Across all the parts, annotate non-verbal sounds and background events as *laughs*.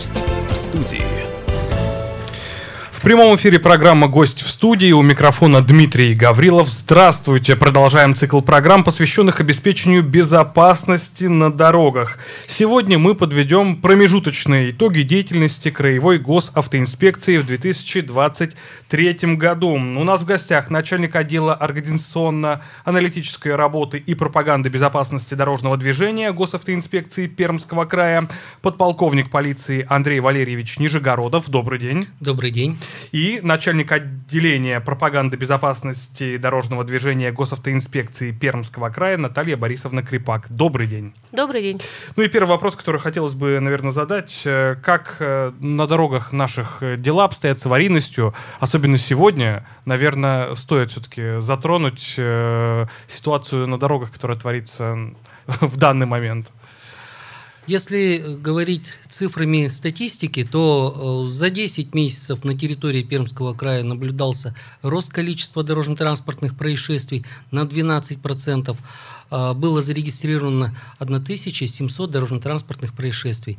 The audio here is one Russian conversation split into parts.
Гость в студии. В прямом эфире программа «Гость в студии». У микрофона Дмитрий Гаврилов. Здравствуйте. Продолжаем цикл программ, посвященных обеспечению безопасности на дорогах. Сегодня мы подведем промежуточные итоги деятельности Краевой госавтоинспекции в 2023 году. У нас в гостях начальник отдела организационно-аналитической работы и пропаганды безопасности дорожного движения госавтоинспекции Пермского края, подполковник полиции Андрей Валерьевич Нижегородов. Добрый день. Добрый день и начальник отделения пропаганды безопасности дорожного движения госавтоинспекции Пермского края Наталья Борисовна Крипак. Добрый день. Добрый день. Ну и первый вопрос, который хотелось бы, наверное, задать. Э, как э, на дорогах наших э, дела обстоят с аварийностью? Особенно сегодня, наверное, стоит все-таки затронуть ситуацию на дорогах, которая творится *laughs* в данный момент. Если говорить цифрами статистики, то э, за 10 месяцев на территории Пермского края наблюдался рост количества дорожно-транспортных происшествий на 12%. Э, было зарегистрировано 1700 дорожно-транспортных происшествий.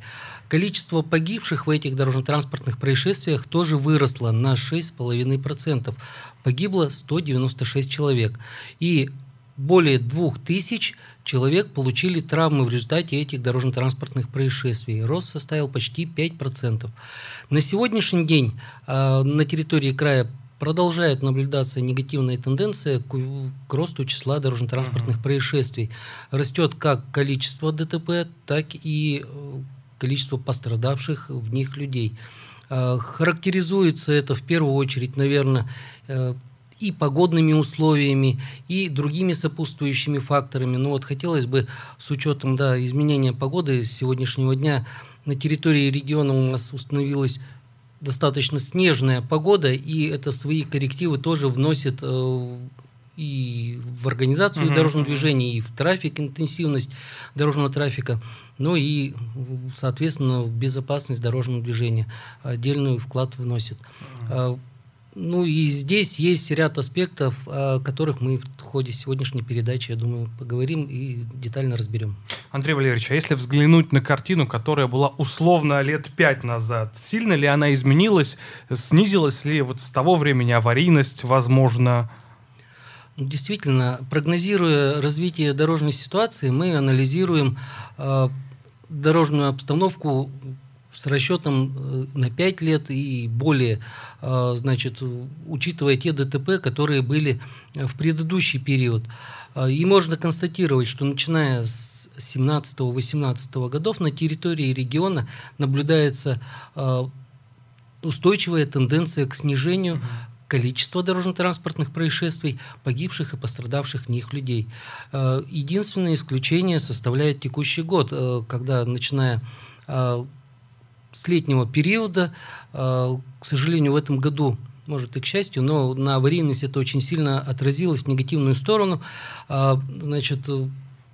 Количество погибших в этих дорожно-транспортных происшествиях тоже выросло на 6,5%. Погибло 196 человек. И более 2000 человек получили травмы в результате этих дорожно-транспортных происшествий. Рост составил почти 5%. На сегодняшний день э, на территории края продолжает наблюдаться негативная тенденция к, к росту числа дорожно-транспортных uh-huh. происшествий. Растет как количество ДТП, так и э, количество пострадавших в них людей. Э, характеризуется это в первую очередь, наверное, и погодными условиями, и другими сопутствующими факторами. Но вот хотелось бы с учетом да, изменения погоды с сегодняшнего дня на территории региона у нас установилась достаточно снежная погода, и это свои коррективы тоже вносит э, и в организацию uh-huh, дорожного uh-huh. движения, и в трафик, интенсивность дорожного трафика, ну и, соответственно, в безопасность дорожного движения отдельный вклад вносит. Uh-huh. Ну и здесь есть ряд аспектов, о которых мы в ходе сегодняшней передачи, я думаю, поговорим и детально разберем. Андрей Валерьевич, а если взглянуть на картину, которая была условно лет пять назад, сильно ли она изменилась, снизилась ли вот с того времени аварийность, возможно? Ну, действительно, прогнозируя развитие дорожной ситуации, мы анализируем э, дорожную обстановку с расчетом э, на 5 лет и более, э, значит, учитывая те ДТП, которые были э, в предыдущий период. И можно констатировать, что начиная с 17-18 годов на территории региона наблюдается устойчивая тенденция к снижению количества дорожно-транспортных происшествий, погибших и пострадавших в них людей. Единственное исключение составляет текущий год, когда, начиная с летнего периода. А, к сожалению, в этом году может и к счастью, но на аварийность это очень сильно отразилось в негативную сторону. А, значит,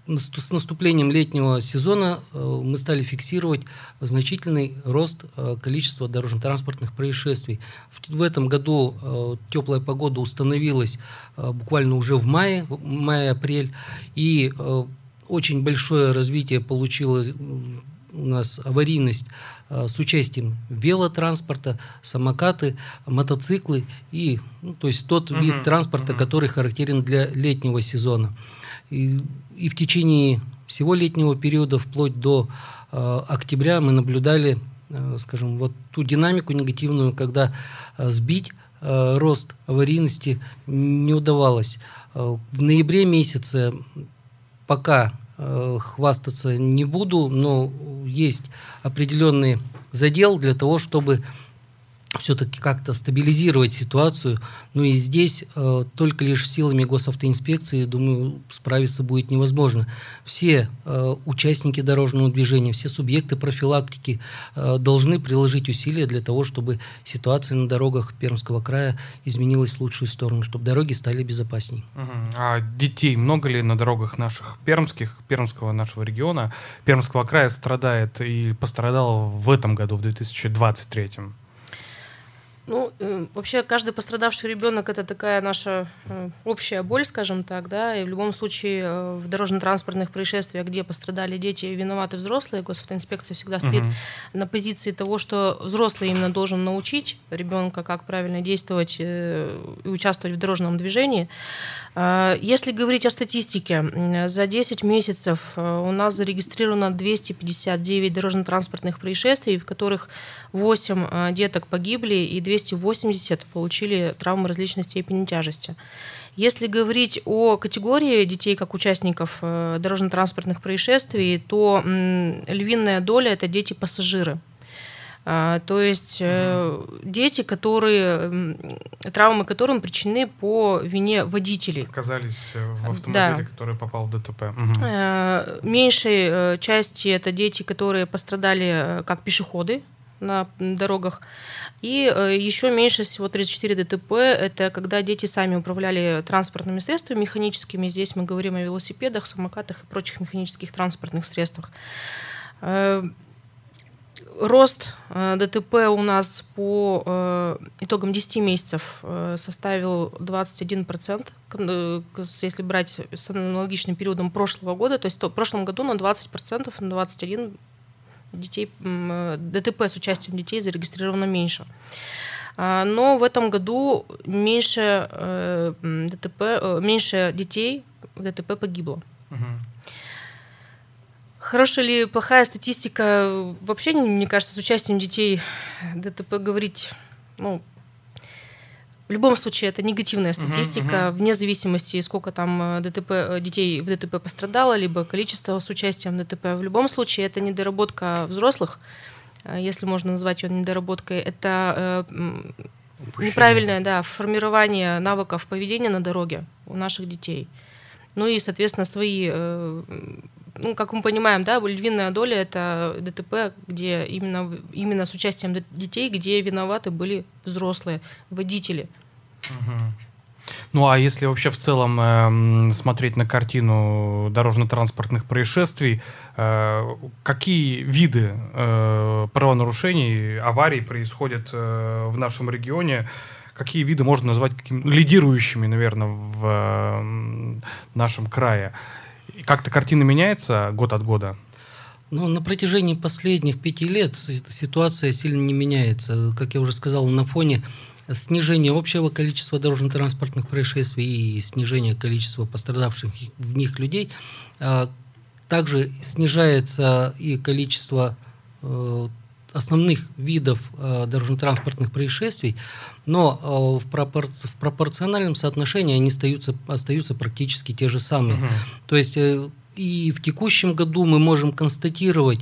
с наступлением летнего сезона а, мы стали фиксировать значительный рост количества дорожно-транспортных происшествий. В этом году теплая погода установилась буквально уже в мае, мае-апрель, и очень большое развитие получила у нас аварийность Э, с участием велотранспорта, самокаты, мотоциклы и, ну, то есть тот uh-huh, вид транспорта, uh-huh. который характерен для летнего сезона. И, и в течение всего летнего периода, вплоть до э, октября, мы наблюдали, э, скажем, вот ту динамику негативную, когда э, сбить э, рост аварийности не удавалось. Э, в ноябре месяце пока хвастаться не буду, но есть определенный задел для того, чтобы все-таки как-то стабилизировать ситуацию. Ну и здесь э, только лишь силами госавтоинспекции, думаю, справиться будет невозможно. Все э, участники дорожного движения, все субъекты профилактики э, должны приложить усилия для того, чтобы ситуация на дорогах Пермского края изменилась в лучшую сторону, чтобы дороги стали безопасней. Угу. А детей много ли на дорогах наших пермских, пермского нашего региона, Пермского края страдает и пострадало в этом году, в 2023? Ну, э, вообще каждый пострадавший ребенок это такая наша э, общая боль, скажем так, да, и в любом случае э, в дорожно-транспортных происшествиях, где пострадали дети, виноваты взрослые, госавтоинспекция всегда стоит угу. на позиции того, что взрослый именно должен научить ребенка, как правильно действовать и участвовать в дорожном движении. Если говорить о статистике, за 10 месяцев у нас зарегистрировано 259 дорожно-транспортных происшествий, в которых 8 деток погибли и 200 280 получили травмы различной степени тяжести. Если говорить о категории детей как участников э, дорожно-транспортных происшествий, то львиная доля – это дети-пассажиры. А, то есть угу. дети, которые, травмы которым причинены по вине водителей. Оказались э, в автомобиле, да. который попал в ДТП. Угу. Меньшей части это дети, которые пострадали как пешеходы на дорогах. И э, еще меньше всего 34 ДТП – это когда дети сами управляли транспортными средствами механическими. Здесь мы говорим о велосипедах, самокатах и прочих механических транспортных средствах. Э, рост э, ДТП у нас по итогам 10 месяцев составил 21%, если брать с аналогичным периодом прошлого года. То есть в прошлом году на 20%, на 21% детей, ДТП с участием детей зарегистрировано меньше. А, но в этом году меньше э, ДТП, э, меньше детей в ДТП погибло. Угу. Хорошая или плохая статистика? Вообще, мне кажется, с участием детей ДТП говорить ну, в любом случае, это негативная статистика, uh-huh, uh-huh. вне зависимости, сколько там э, ДТП, э, детей в ДТП пострадало, либо количество с участием в ДТП. В любом случае, это недоработка взрослых, э, если можно назвать ее недоработкой. Это Упущение. неправильное да, формирование навыков поведения на дороге у наших детей. Ну и, соответственно, свои ну, как мы понимаем, да, львиная доля это ДТП, где именно, именно с участием детей, где виноваты были взрослые, водители. Угу. Ну а если вообще в целом э, смотреть на картину дорожно-транспортных происшествий, э, какие виды э, правонарушений, аварий происходят э, в нашем регионе? Какие виды можно назвать какими лидирующими, наверное, в э, нашем крае? Как-то картина меняется год от года? Ну, на протяжении последних пяти лет ситуация сильно не меняется. Как я уже сказал, на фоне снижения общего количества дорожно-транспортных происшествий и снижения количества пострадавших в них людей, а, также снижается и количество э, основных видов э, дорожно-транспортных происшествий, но э, в, пропор в пропорциональном соотношении они остаются, остаются практически те же самые. Угу. То есть э, и в текущем году мы можем констатировать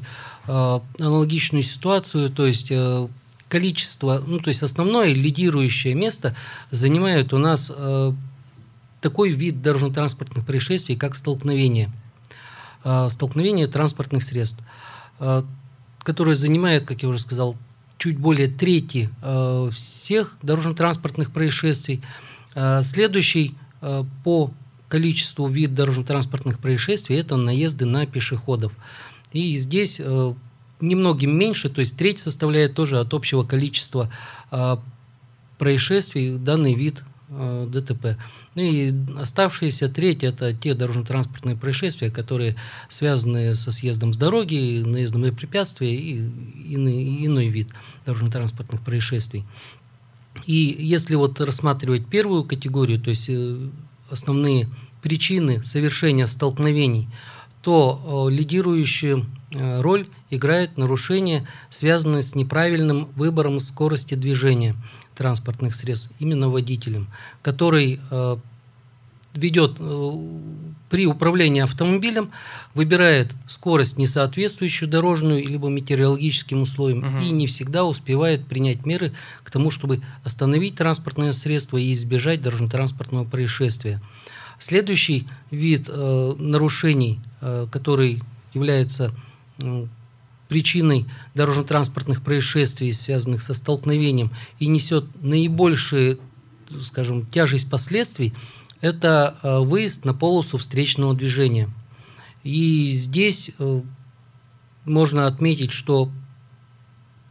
э, аналогичную ситуацию, то есть э, количество, ну то есть основное лидирующее место занимает у нас э, такой вид дорожно-транспортных происшествий, как столкновение. Э, столкновение транспортных средств. Э, которая занимает, как я уже сказал, чуть более трети э, всех дорожно-транспортных происшествий. Э, следующий э, по количеству вид дорожно-транспортных происшествий – это наезды на пешеходов. И здесь немногим меньше, то есть треть составляет тоже от общего количества происшествий данный вид Э, ДТП. Ну и оставшиеся треть – это те дорожно-транспортные происшествия, которые связаны со съездом с дороги, наездом на препятствия и иной, иной вид дорожно-транспортных происшествий. И если вот рассматривать первую категорию, то есть э, основные причины совершения столкновений, то э, лидирующую роль играет нарушение, связанное с неправильным выбором скорости движения – транспортных средств именно водителем, который э, ведет э, при управлении автомобилем, выбирает скорость, не соответствующую дорожную либо метеорологическим условиям, угу. и не всегда успевает принять меры к тому, чтобы остановить транспортное средство и избежать дорожно-транспортного происшествия. Следующий вид э, нарушений, э, который является э, причиной дорожно-транспортных происшествий, связанных со столкновением, и несет наибольшую, скажем, тяжесть последствий, это э, выезд на полосу встречного движения. И здесь э, можно отметить, что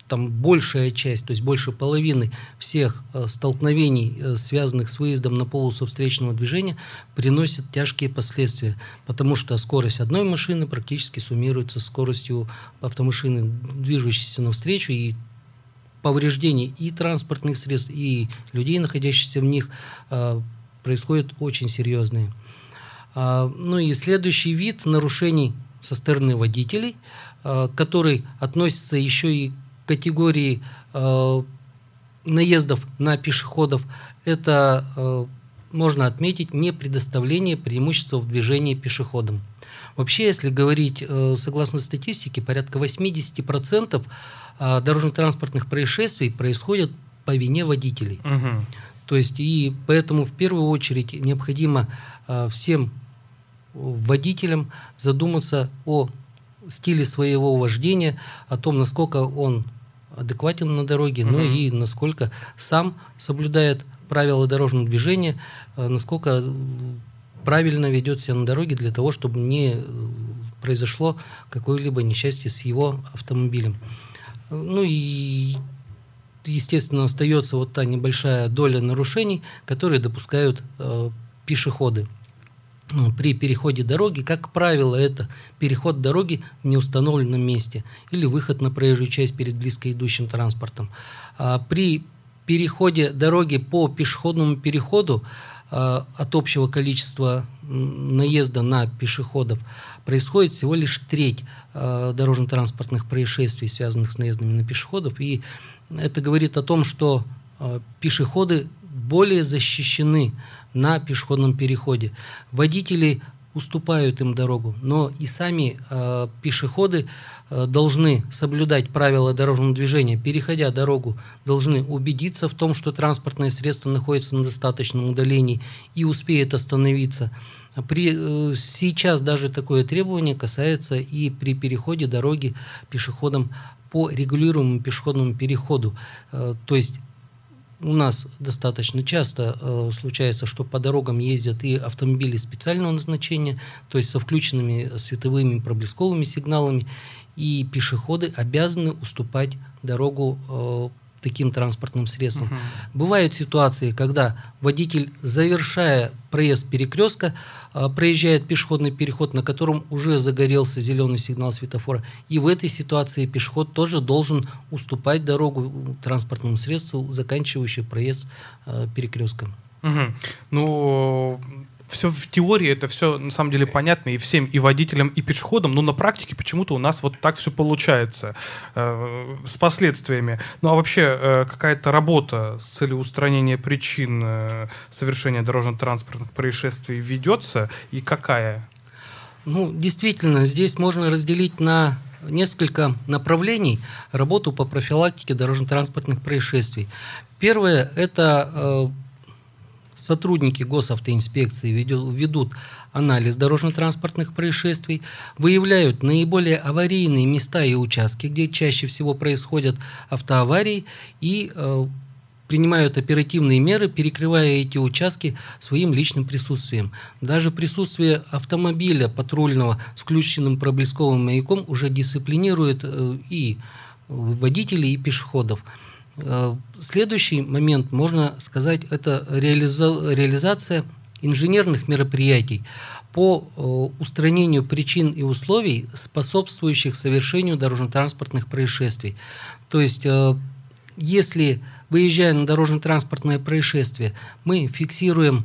там большая часть, то есть больше половины всех э, столкновений, э, связанных с выездом на полосу встречного движения, приносит тяжкие последствия, потому что скорость одной машины практически суммируется с скоростью автомашины, движущейся навстречу, и повреждения и транспортных средств, и людей, находящихся в них, э, происходят очень серьезные. А, ну и следующий вид нарушений со стороны водителей, который относится еще и категории э, наездов на пешеходов, это э, можно отметить не предоставление преимущества в движении пешеходам. Вообще, если говорить, э, согласно статистике, порядка 80% э, дорожно-транспортных происшествий происходят по вине водителей. Угу. То есть, и поэтому в первую очередь необходимо э, всем водителям задуматься о стиле своего вождения, о том, насколько он адекватен на дороге, угу. ну и насколько сам соблюдает правила дорожного движения, э, насколько правильно ведет себя на дороге для того, чтобы не произошло какое-либо несчастье с его автомобилем. Ну и, естественно, остается вот та небольшая доля нарушений, которые допускают э, пешеходы. Ну, при переходе дороги, как правило, это переход дороги в неустановленном месте или выход на проезжую часть перед близко идущим транспортом. А при переходе дороги по пешеходному переходу а, от общего количества наезда на пешеходов происходит всего лишь треть а, дорожно-транспортных происшествий, связанных с наездами на пешеходов. И это говорит о том, что пешеходы более защищены на пешеходном переходе. Водители уступают им дорогу, но и сами э, пешеходы э, должны соблюдать правила дорожного движения, переходя дорогу, должны убедиться в том, что транспортное средство находится на достаточном удалении и успеет остановиться. При, э, сейчас даже такое требование касается и при переходе дороги пешеходам по регулируемому пешеходному переходу. Э, то есть у нас достаточно часто э, случается, что по дорогам ездят и автомобили специального назначения, то есть со включенными световыми проблесковыми сигналами, и пешеходы обязаны уступать дорогу э, таким транспортным средством. Угу. Бывают ситуации, когда водитель, завершая проезд перекрестка, а, проезжает пешеходный переход, на котором уже загорелся зеленый сигнал светофора. И в этой ситуации пешеход тоже должен уступать дорогу транспортному средству, заканчивающему проезд а, перекрестком. Угу. Ну, все в теории, это все на самом деле понятно и всем, и водителям, и пешеходам, но на практике почему-то у нас вот так все получается э, с последствиями. Ну а вообще э, какая-то работа с целью устранения причин э, совершения дорожно-транспортных происшествий ведется и какая? Ну, действительно, здесь можно разделить на несколько направлений работу по профилактике дорожно-транспортных происшествий. Первое – это э, сотрудники госавтоинспекции ведут анализ дорожно-транспортных происшествий, выявляют наиболее аварийные места и участки, где чаще всего происходят автоаварии, и э, принимают оперативные меры, перекрывая эти участки своим личным присутствием. Даже присутствие автомобиля патрульного с включенным проблесковым маяком уже дисциплинирует э, и водителей, и пешеходов. Э, следующий момент, можно сказать, это реализа реализация инженерных мероприятий по э, устранению причин и условий, способствующих совершению дорожно-транспортных происшествий. То есть, э, если выезжая на дорожно-транспортное происшествие, мы фиксируем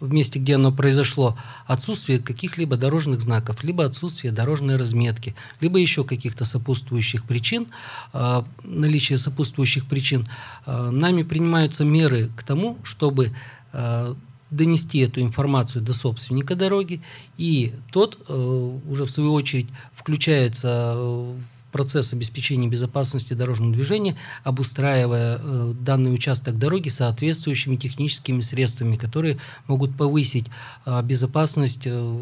в месте, где оно произошло, отсутствие каких-либо дорожных знаков, либо отсутствие дорожной разметки, либо еще каких-то сопутствующих причин, э, наличие сопутствующих причин, э, нами принимаются меры к тому, чтобы э, донести эту информацию до собственника дороги, и тот уже в свою очередь включается процесс обеспечения безопасности дорожного движения, обустраивая э, данный участок дороги соответствующими техническими средствами, которые могут повысить э, безопасность э,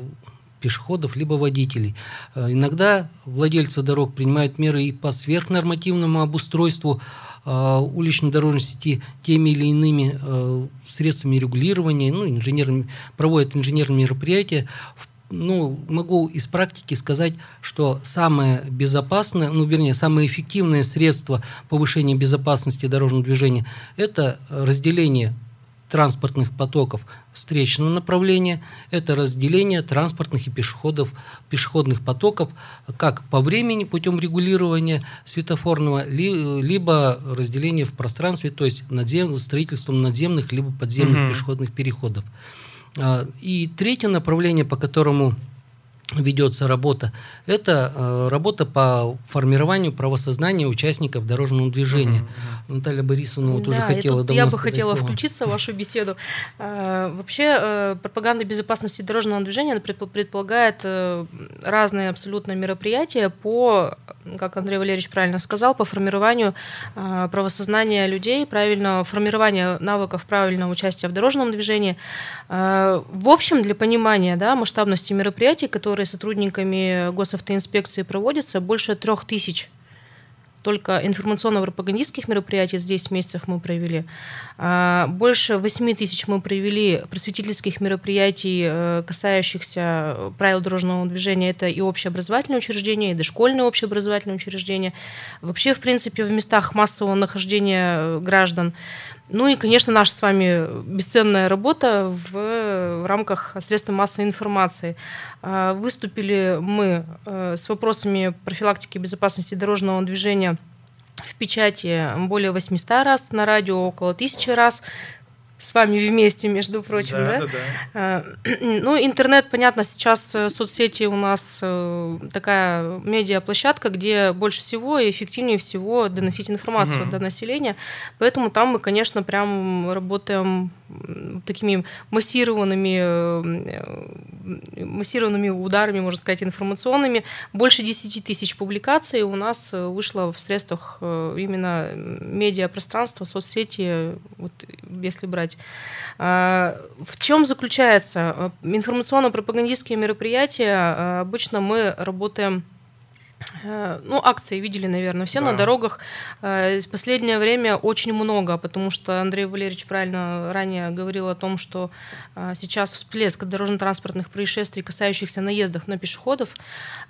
пешеходов либо водителей. Иногда владельцы дорог принимают меры и по сверхнормативному обустройству уличной дорожной сети теми или иными средствами регулирования, ну, инженерами, проводят инженерные мероприятия в ну, могу из практики сказать, что самое безопасное, ну, вернее, самое эффективное средство повышения безопасности дорожного движения – это разделение транспортных потоков встречного направления, это разделение транспортных и пешеходов, пешеходных потоков как по времени путем регулирования светофорного, либо разделение в пространстве, то есть надзем, строительством надземных либо подземных угу. пешеходных переходов. А, и третье направление, по которому ведется работа, это э, работа по формированию правосознания участников дорожного движения. Uh-huh, Наталья Борисовна вот да, уже хотела давно Я бы хотела слово. включиться в вашу беседу. Э, вообще э, пропаганда безопасности дорожного движения предполагает э, разные абсолютно мероприятия по, как Андрей Валерьевич правильно сказал, по формированию правосознания людей, правильного формирования навыков правильного участия в дорожном движении. В общем, для понимания да, масштабности мероприятий, которые сотрудниками госавтоинспекции проводятся, больше трех тысяч только информационно-пропагандистских мероприятий здесь 10 месяцев мы провели. А, больше 8 тысяч мы провели просветительских мероприятий, э, касающихся правил дорожного движения. Это и общеобразовательные учреждения, и дошкольные общеобразовательные учреждения. Вообще, в принципе, в местах массового нахождения э, граждан. Ну и, конечно, наша с вами бесценная работа в, рамках средств массовой информации. А, выступили мы э, с вопросами профилактики безопасности дорожного движения в печати более 800 раз, на радио около 1000 раз с вами вместе, между прочим, да? да? да, да. А, *clears throat* ну, интернет, понятно, сейчас э, соцсети у нас э, такая медиаплощадка, где больше всего и эффективнее всего доносить информацию угу. до населения, поэтому там мы, конечно, прям работаем такими массированными, э, массированными ударами, можно сказать, информационными. Больше 10 тысяч публикаций у нас вышло в средствах именно медиапространства, соцсети, вот, если брать. А, в чем заключается? Информационно-пропагандистские мероприятия обычно мы работаем Э, ну, акции видели, наверное, все да. на дорогах. Э, в последнее время очень много, потому что Андрей Валерьевич правильно ранее говорил о том, что э, сейчас всплеск дорожно-транспортных происшествий, касающихся наездов на пешеходов.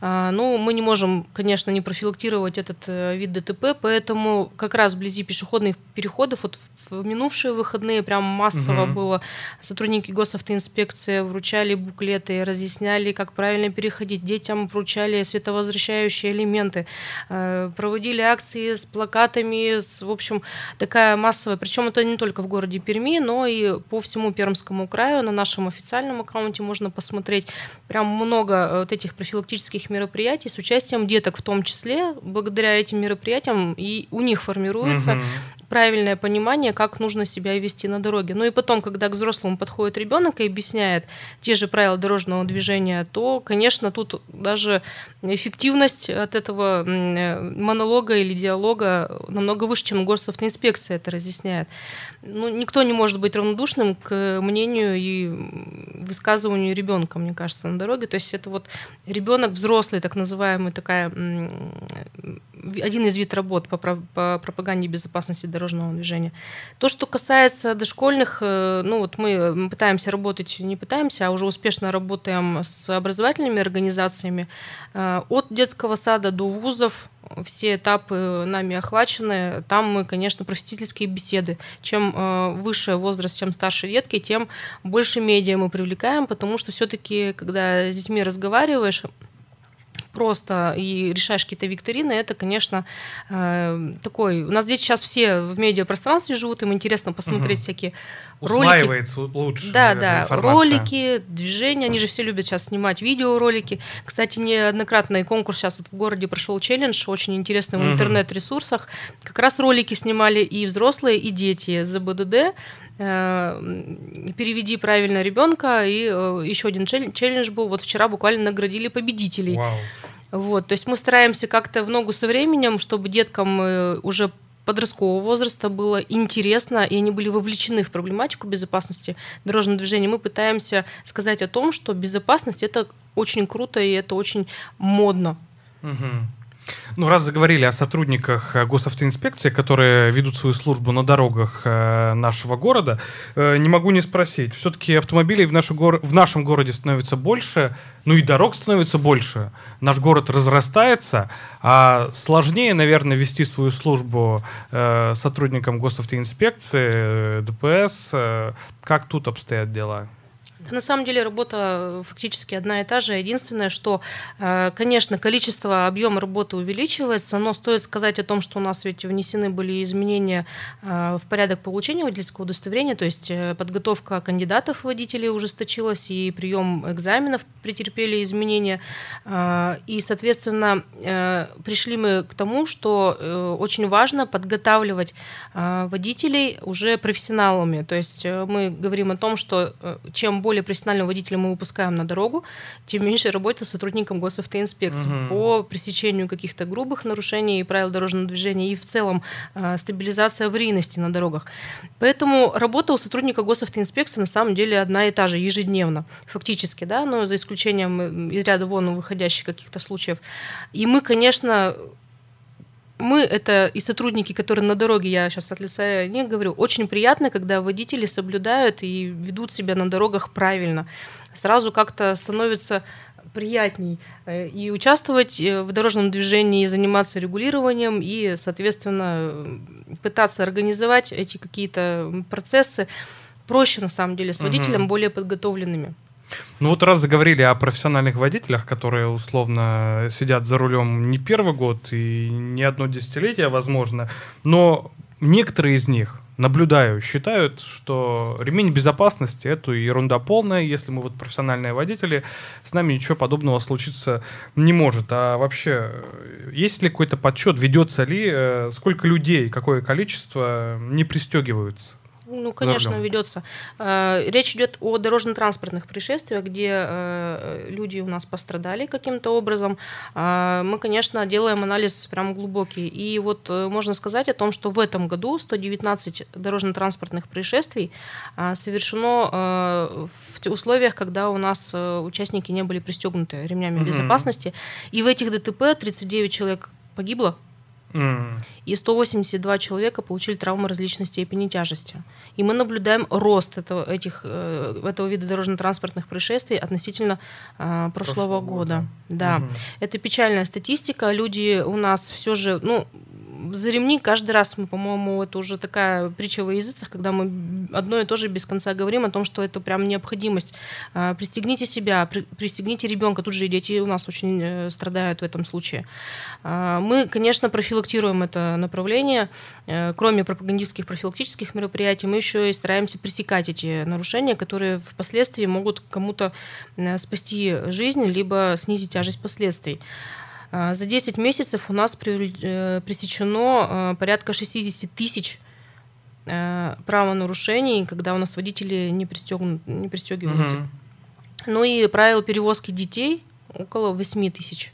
Ну, мы не можем, конечно, не профилактировать этот вид ДТП, поэтому как раз вблизи пешеходных переходов вот в минувшие выходные прям массово угу. было. Сотрудники госавтоинспекции вручали буклеты, разъясняли, как правильно переходить. Детям вручали световозвращающие элементы. Э, проводили акции с плакатами, с, в общем, такая массовая. Причем это не только в городе Перми, но и по всему Пермскому краю. На нашем официальном аккаунте можно посмотреть прям много э, вот этих профилактических мероприятий с участием деток в том числе. Благодаря этим мероприятиям и у них формируется угу правильное понимание, как нужно себя вести на дороге. Ну и потом, когда к взрослому подходит ребенок и объясняет те же правила дорожного движения, то, конечно, тут даже эффективность от этого монолога или диалога намного выше, чем госавтоинспекция это разъясняет. Ну, никто не может быть равнодушным к мнению и высказыванию ребенка, мне кажется, на дороге. То есть это вот ребенок взрослый, так называемый, такая один из вид работ по, по пропаганде безопасности дорожного движения. То, что касается дошкольных, э, ну вот мы пытаемся работать, не пытаемся, а уже успешно работаем с образовательными организациями э, от детского сада до вузов, все этапы нами охвачены. Там мы, конечно, просветительские беседы. Чем э, выше возраст, чем старше детки, тем больше медиа мы привлекаем, потому что все-таки, когда с детьми разговариваешь, просто и решаешь какие-то викторины, это, конечно, э, такой... У нас здесь сейчас все в медиапространстве живут, им интересно посмотреть угу. всякие Усваивается ролики. лучше. Да, наверное, да. Информация. Ролики, движения. Они же все любят сейчас снимать видеоролики. Кстати, неоднократный конкурс сейчас вот в городе прошел челлендж, очень интересный в угу. интернет-ресурсах. Как раз ролики снимали и взрослые, и дети за БДД переведи правильно ребенка, и э, еще один челлендж был. Вот вчера буквально наградили победителей. Вау. Вот, то есть мы стараемся как-то в ногу со временем, чтобы деткам э, уже подросткового возраста было интересно, и они были вовлечены в проблематику безопасности дорожного движения. Мы пытаемся сказать о том, что безопасность это очень круто и это очень модно. Угу. Ну, раз заговорили о сотрудниках э, госавтоинспекции, которые ведут свою службу на дорогах э, нашего города, э, не могу не спросить. Все-таки автомобилей в, нашу гор... в нашем городе становится больше, ну и дорог становится больше. Наш город разрастается, а сложнее, наверное, вести свою службу сотрудникам госавтоинспекции, ДПС. Как тут обстоят дела? На самом деле работа э, фактически одна и та же. Единственное, что, э, конечно, количество, объем работы увеличивается, но стоит сказать о том, что у нас ведь внесены были изменения э, в порядок получения водительского удостоверения, то есть подготовка кандидатов водителей ужесточилась, и прием экзаменов претерпели изменения. И, соответственно, пришли мы к тому, что очень важно подготавливать водителей уже профессионалами. То есть мы говорим о том, что чем более более профессионального водителя мы выпускаем на дорогу, тем меньше работы сотрудникам госавтоинспекции угу. по пресечению каких-то грубых нарушений правил дорожного движения и в целом э, стабилизация аварийности на дорогах. Поэтому работа у сотрудника госавтоинспекции на самом деле одна и та же ежедневно, фактически, да, но за исключением из ряда вон выходящих каких-то случаев. И мы, конечно, мы это и сотрудники, которые на дороге, я сейчас от лица не говорю, очень приятно, когда водители соблюдают и ведут себя на дорогах правильно. Сразу как-то становится приятней э, и участвовать э, в дорожном движении, и заниматься регулированием, и, соответственно, пытаться организовать эти какие-то процессы проще, на самом деле, с водителем, угу. более подготовленными. Ну вот раз заговорили о профессиональных водителях, которые условно сидят за рулем не первый год и не одно десятилетие, возможно, но некоторые из них, наблюдаю, считают, что ремень безопасности это ерунда полная, если мы вот профессиональные водители, с нами ничего подобного случиться не может. А вообще, есть ли какой-то подсчет, ведется ли, э, сколько людей, какое количество не пристегиваются? Ну, конечно, ведется. Э, речь идет о дорожно-транспортных происшествиях, где э, люди у нас пострадали каким-то образом. Э, мы, конечно, делаем анализ прям глубокий. И вот можно сказать о том, что в этом году 119 дорожно-транспортных происшествий совершено в условиях, когда у нас участники не были пристегнуты ремнями угу. безопасности. И в этих ДТП 39 человек погибло, и 182 человека получили травмы различной степени тяжести. И мы наблюдаем рост этого, этих, э, этого вида дорожно-транспортных происшествий относительно э, прошлого, прошлого года. года. Да, угу. это печальная статистика. Люди у нас все же, ну, за ремни каждый раз мы, по-моему, это уже такая притча во языцах, когда мы одно и то же без конца говорим о том, что это прям необходимость. А, пристегните себя, пристегните ребенка. Тут же и дети у нас очень э, страдают в этом случае. А, мы, конечно, профилактируем это направление. Э, кроме пропагандистских профилактических мероприятий, мы еще и стараемся пресекать эти нарушения, которые впоследствии могут кому-то э, спасти жизнь, либо снизить тяжесть последствий. А, за 10 месяцев у нас э, пресечено э, порядка 60 тысяч э, правонарушений, когда у нас водители не, пристегнут, не пристегиваются. Угу. Ну и правил перевозки детей около 8 тысяч.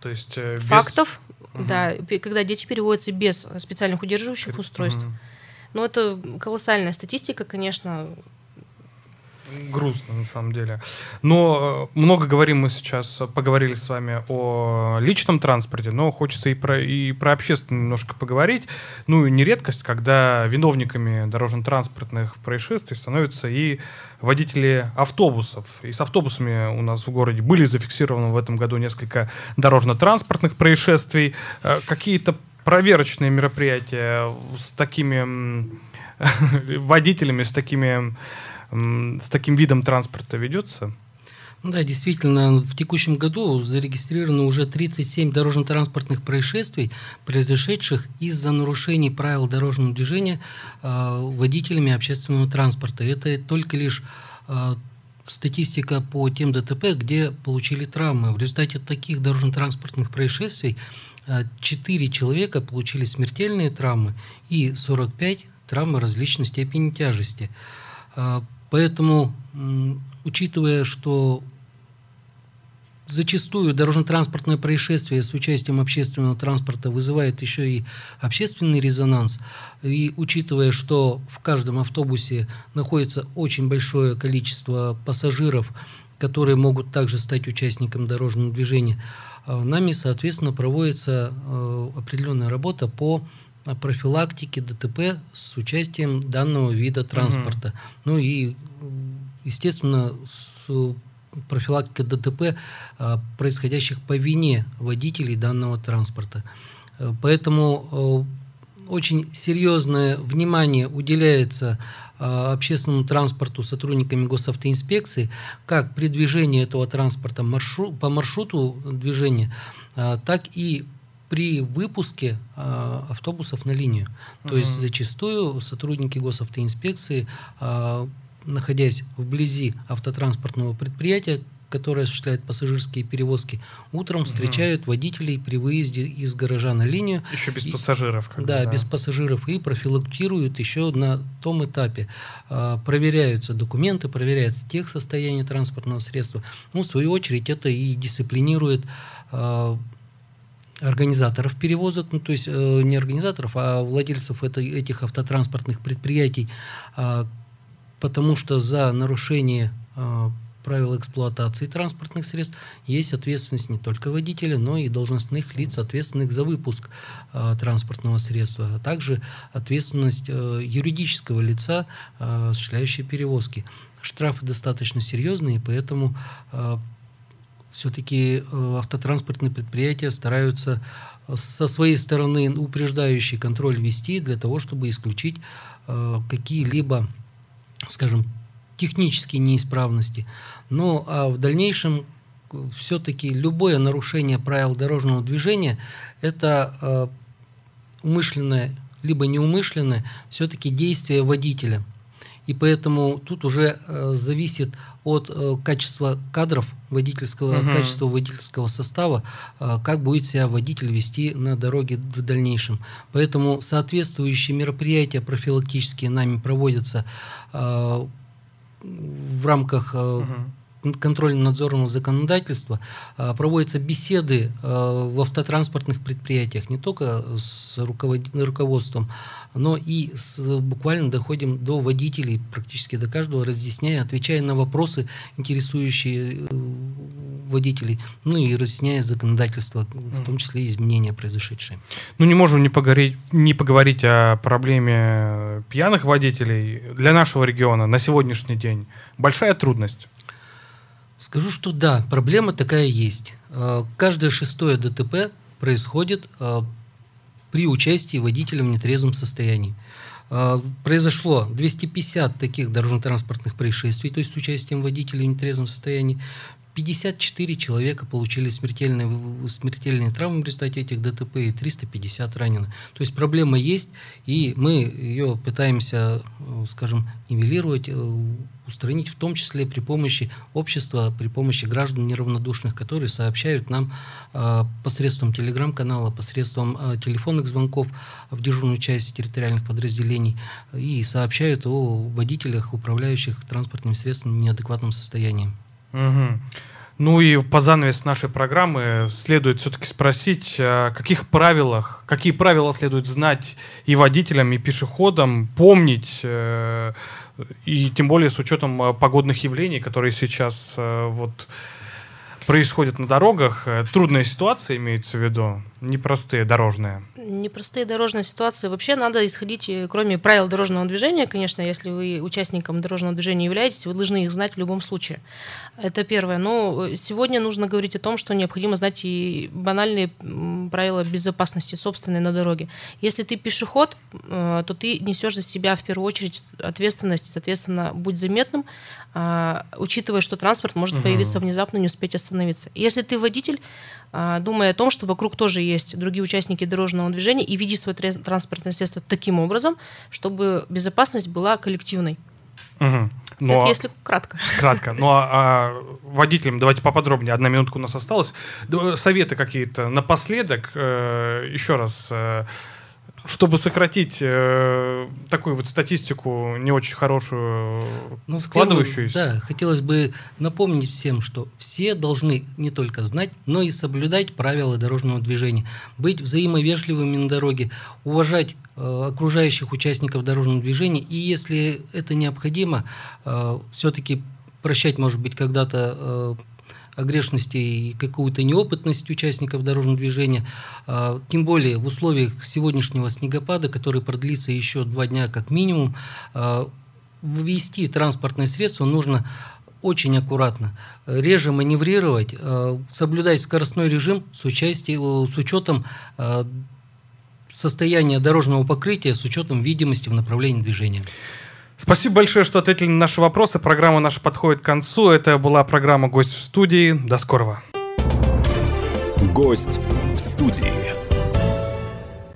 То есть без... фактов, угу. да, когда дети переводятся без специальных удерживающих устройств. Угу. Но это колоссальная статистика, конечно грустно на самом деле. Но э, много говорим мы сейчас, поговорили с вами о личном транспорте, но хочется и про, и про общественный немножко поговорить. Ну и не когда виновниками дорожно-транспортных происшествий становятся и водители автобусов. И с автобусами у нас в городе были зафиксированы в этом году несколько дорожно-транспортных происшествий. Э, какие-то проверочные мероприятия с такими *laughs* водителями, с такими с таким видом транспорта ведется? Да, действительно, в текущем году зарегистрировано уже 37 дорожно-транспортных происшествий, произошедших из-за нарушений правил дорожного движения э, водителями общественного транспорта. Это только лишь э, статистика по тем ДТП, где получили травмы. В результате таких дорожно-транспортных происшествий э, 4 человека получили смертельные травмы и 45 травмы различной степени тяжести. Э, Поэтому, учитывая, что зачастую дорожно-транспортное происшествие с участием общественного транспорта вызывает еще и общественный резонанс, и учитывая, что в каждом автобусе находится очень большое количество пассажиров, которые могут также стать участником дорожного движения, нами, соответственно, проводится определенная работа по профилактике ДТП с участием данного вида транспорта. Угу. Ну и, естественно, с профилактика ДТП, происходящих по вине водителей данного транспорта. Поэтому очень серьезное внимание уделяется общественному транспорту сотрудниками госавтоинспекции, как при движении этого транспорта маршрут, по маршруту движения, так и при выпуске а, автобусов на линию. То угу. есть зачастую сотрудники госавтоинспекции, находясь вблизи автотранспортного предприятия, которые осуществляют пассажирские перевозки, утром угу. встречают водителей при выезде из гаража на линию. Еще без и, пассажиров. Да, да, без пассажиров. И профилактируют еще на том этапе. А, проверяются документы, проверяется тех состояние транспортного средства. Ну, в свою очередь, это и дисциплинирует а, организаторов перевозок, ну, то есть э, не организаторов, а владельцев это, этих автотранспортных предприятий, э, потому что за нарушение э, правил эксплуатации транспортных средств есть ответственность не только водителя, но и должностных лиц, ответственных за выпуск э, транспортного средства, а также ответственность э, юридического лица, э, осуществляющего перевозки. Штрафы достаточно серьезные, поэтому э, все-таки э, автотранспортные предприятия стараются со своей стороны упреждающий контроль вести для того, чтобы исключить э, какие-либо, скажем, технические неисправности. Ну а в дальнейшем все-таки любое нарушение правил дорожного движения это э, умышленное либо неумышленное все-таки действие водителя. И поэтому тут уже э, зависит от э, качества кадров водительского, угу. от качества водительского состава, э, как будет себя водитель вести на дороге в дальнейшем. Поэтому соответствующие мероприятия профилактические нами проводятся э, в рамках угу контрольно-надзорного законодательства а, проводятся беседы а, в автотранспортных предприятиях не только с руководством, но и с, буквально доходим до водителей, практически до каждого, разъясняя, отвечая на вопросы, интересующие э, водителей, ну и разъясняя законодательство, в том числе изменения произошедшие. Ну не можем не поговорить, не поговорить о проблеме пьяных водителей. Для нашего региона на сегодняшний день большая трудность. Скажу, что да, проблема такая есть. Э, каждое шестое ДТП происходит э, при участии водителя в нетрезвом состоянии. Э, произошло 250 таких дорожно-транспортных происшествий, то есть с участием водителя в нетрезвом состоянии. 54 человека получили смертельные, смертельные травмы в результате этих ДТП и 350 ранены. То есть проблема есть, и мы ее пытаемся, скажем, нивелировать, устранить в том числе при помощи общества, при помощи граждан неравнодушных, которые сообщают нам э, посредством телеграм-канала, посредством э, телефонных звонков в дежурную часть территориальных подразделений и сообщают о водителях, управляющих транспортными средствами в неадекватном состоянии. Угу. Ну и по занавес нашей программы следует все-таки спросить, о каких правилах, какие правила следует знать и водителям, и пешеходам, помнить, э, и тем более с учетом э, погодных явлений, которые сейчас э, вот происходят на дорогах. Трудная ситуация имеется в виду, непростые дорожные непростые дорожные ситуации. Вообще надо исходить, э, кроме правил дорожного движения, конечно, если вы участником дорожного движения являетесь, вы должны их знать в любом случае. Это первое. Но сегодня нужно говорить о том, что необходимо знать и банальные правила безопасности собственной на дороге. Если ты пешеход, э, то ты несешь за себя в первую очередь ответственность, соответственно, будь заметным, учитывая, что транспорт может угу. появиться внезапно, не успеть остановиться. Если ты водитель, а, думая о том, что вокруг тоже есть другие участники дорожного движения, и веди свое транспортное средство таким образом, чтобы безопасность была коллективной. Угу. Но, Это если кратко. Кратко. Ну а, а водителям давайте поподробнее. Одна минутка у нас осталась. Советы какие-то напоследок. Э, еще раз. Э, чтобы сократить э, такую вот статистику не очень хорошую, ну, складывающуюся. Первую, да, хотелось бы напомнить всем, что все должны не только знать, но и соблюдать правила дорожного движения, быть взаимовежливыми на дороге, уважать э, окружающих участников дорожного движения, и если это необходимо, э, все-таки прощать, может быть, когда-то огрешности и какую-то неопытность участников дорожного движения. А, тем более в условиях сегодняшнего снегопада, который продлится еще два дня как минимум, а, ввести транспортное средство нужно очень аккуратно, реже маневрировать, а, соблюдать скоростной режим с, участием, с учетом состояния дорожного покрытия, с учетом видимости в направлении движения. Спасибо большое, что ответили на наши вопросы. Программа наша подходит к концу. Это была программа «Гость в студии». До скорого. Гость в студии.